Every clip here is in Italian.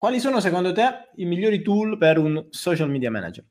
quali sono secondo te i migliori tool per un social media manager?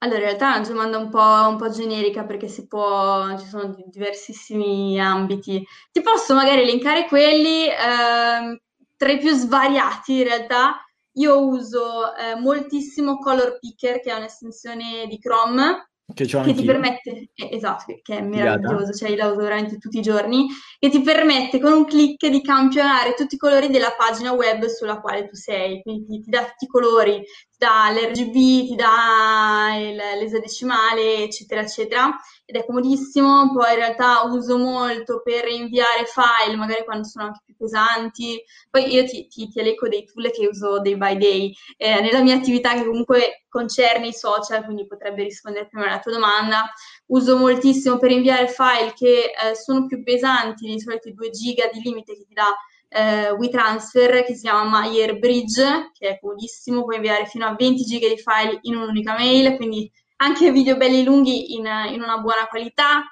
Allora, in realtà è una domanda un po', un po' generica perché si può, ci sono diversissimi ambiti. Ti posso magari elencare quelli eh, tra i più svariati in realtà. Io uso eh, moltissimo Color Picker, che è un'estensione di Chrome, che, che ti permette, eh, esatto, che, è meraviglioso, cioè la uso veramente tutti i giorni, che ti permette con un clic di campionare tutti i colori della pagina web sulla quale tu sei, quindi ti, dà tutti i colori, dà l'RGB, ti il, l'esadecimale, eccetera, eccetera, ed è comodissimo, poi in realtà uso molto per inviare file, magari quando sono anche più pesanti, poi io ti, ti, ti elenco dei tool che uso day by day, eh, nella mia attività che comunque concerne i social, quindi potrebbe rispondere prima alla tua domanda, uso moltissimo per inviare file che eh, sono più pesanti, di solito 2 giga di limite che ti dà eh, WeTransfer che si chiama Mayer Bridge, che è comodissimo, puoi inviare fino a 20 giga di file in un'unica mail, quindi anche video belli lunghi in, in una buona qualità.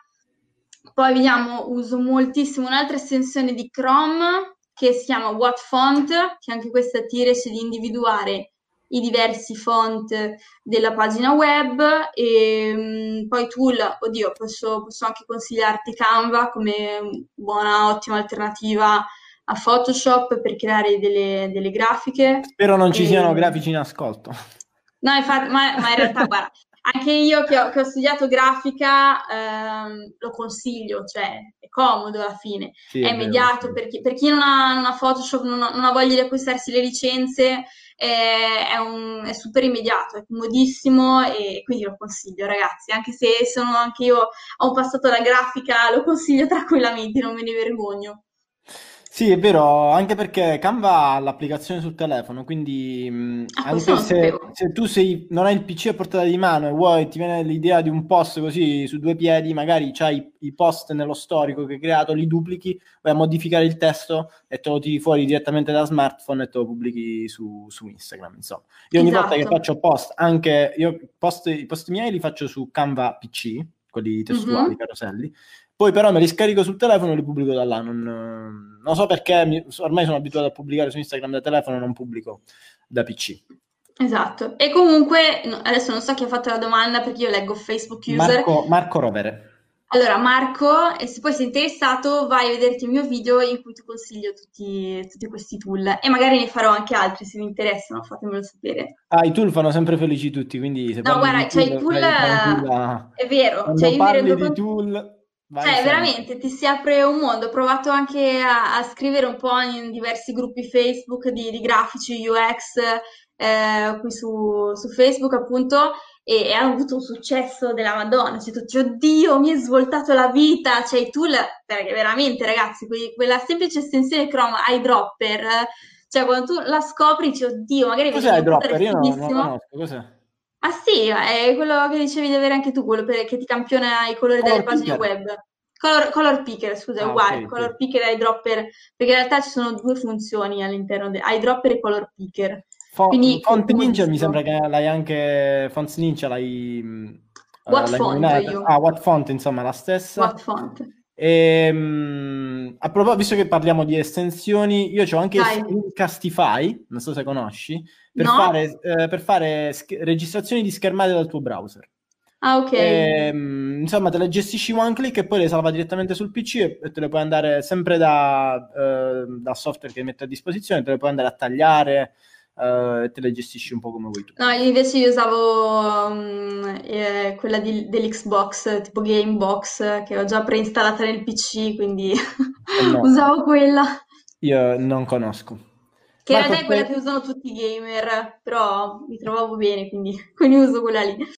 Poi vediamo, uso moltissimo un'altra estensione di Chrome che si chiama What Font, che anche questa ti riesce di individuare i diversi font della pagina web e um, poi tool, oddio, posso, posso, anche consigliarti Canva come buona, ottima alternativa a Photoshop per creare delle, delle grafiche. Spero non ci e... siano grafici in ascolto. No, infatti, ma, ma in realtà, guarda, anche io che ho, che ho studiato grafica ehm, lo consiglio, cioè è comodo alla fine, sì, è, è immediato, per chi, per chi, non, ha, non ha Photoshop, non ha, non ha, voglia di acquistarsi le licenze, è, è, un, è, super immediato, è comodissimo e quindi lo consiglio ragazzi, anche se sono anche io, ho passato da grafica, lo consiglio tranquillamente, non me ne vergogno. Sì, è vero, anche perché Canva ha l'applicazione sul telefono, quindi mh, Ah, anche se, se tu sei, non hai il PC a portata di mano e vuoi, ti viene l'idea di un post così su due piedi, magari c'hai i post nello storico che hai creato, li duplichi, vai a modificare il testo e te lo tiri fuori direttamente da smartphone e te lo pubblichi su, su Instagram, insomma. Io ogni volta che Esatto. faccio post, anche io post, i post miei li faccio su Canva PC, quelli testuali, Mhm. caroselli, poi però me li scarico sul telefono e li pubblico da là. Non, non so perché, mi- ormai sono abituato a pubblicare su Instagram da telefono, non pubblico da PC. Esatto. E comunque, adesso non so chi ha fatto la domanda perché io leggo Facebook user. Marco, Marco Rovere. Allora, Marco, e se poi sei interessato, vai a vederti il mio video in cui ti consiglio tutti, tutti questi tool e magari ne farò anche altri se vi interessano, fatemelo sapere. Ah, i tool fanno sempre felici tutti, quindi se No, guarda, di cioè i tool, è vero, cioè Quando io mi parli di tool, vai cioè sempre. veramente ti si apre un mondo. Ho provato anche a, a scrivere un po' in diversi gruppi Facebook di, di grafici UX eh, qui su, su Facebook appunto e, e hanno avuto un successo della Madonna. Cioè, tutti, oddio, mi è svoltato la vita. Cioè, i tool, perché veramente, ragazzi, que- quella semplice estensione Chrome eyedropper, cioè, quando tu la scopri, dici, oddio, magari Cos'è un Dropper? computer Io non, non conosco, cos'è? Ah sì, è quello che dicevi di avere anche tu, quello per- che ti campiona i colori delle Color pagine Picker? web. Color, color picker, scusa, è Ah, uguale, ok, color sì. picker e eyedropper, perché in realtà ci sono due funzioni all'interno di eyedropper e color picker. Fo- Quindi Font Ninja mi sembra che l'hai anche Fonts Ninja l'hai, eh, What l'hai font? Ah, What Font, insomma, la stessa. What font? E, mh, a proposito, visto che parliamo di estensioni, io ho anche. Screencastify, non so se conosci, per No? fare, eh, per fare sch- registrazioni di schermate dal tuo browser. Ah, ok. E, mh, insomma, te le gestisci one click e poi le salva direttamente sul PC e, e te le puoi andare sempre da, eh, da software che mette a disposizione, te le puoi andare a tagliare eh, te le gestisci un po' come vuoi tu. No, io invece io usavo mm, eh, quella di- dell'Xbox, tipo Gamebox, che ho già preinstallata nel PC, quindi Eh no, usavo quella. io non conosco. Che in realtà è quella che usano tutti i gamer, però mi trovavo bene, quindi, quindi uso quella lì.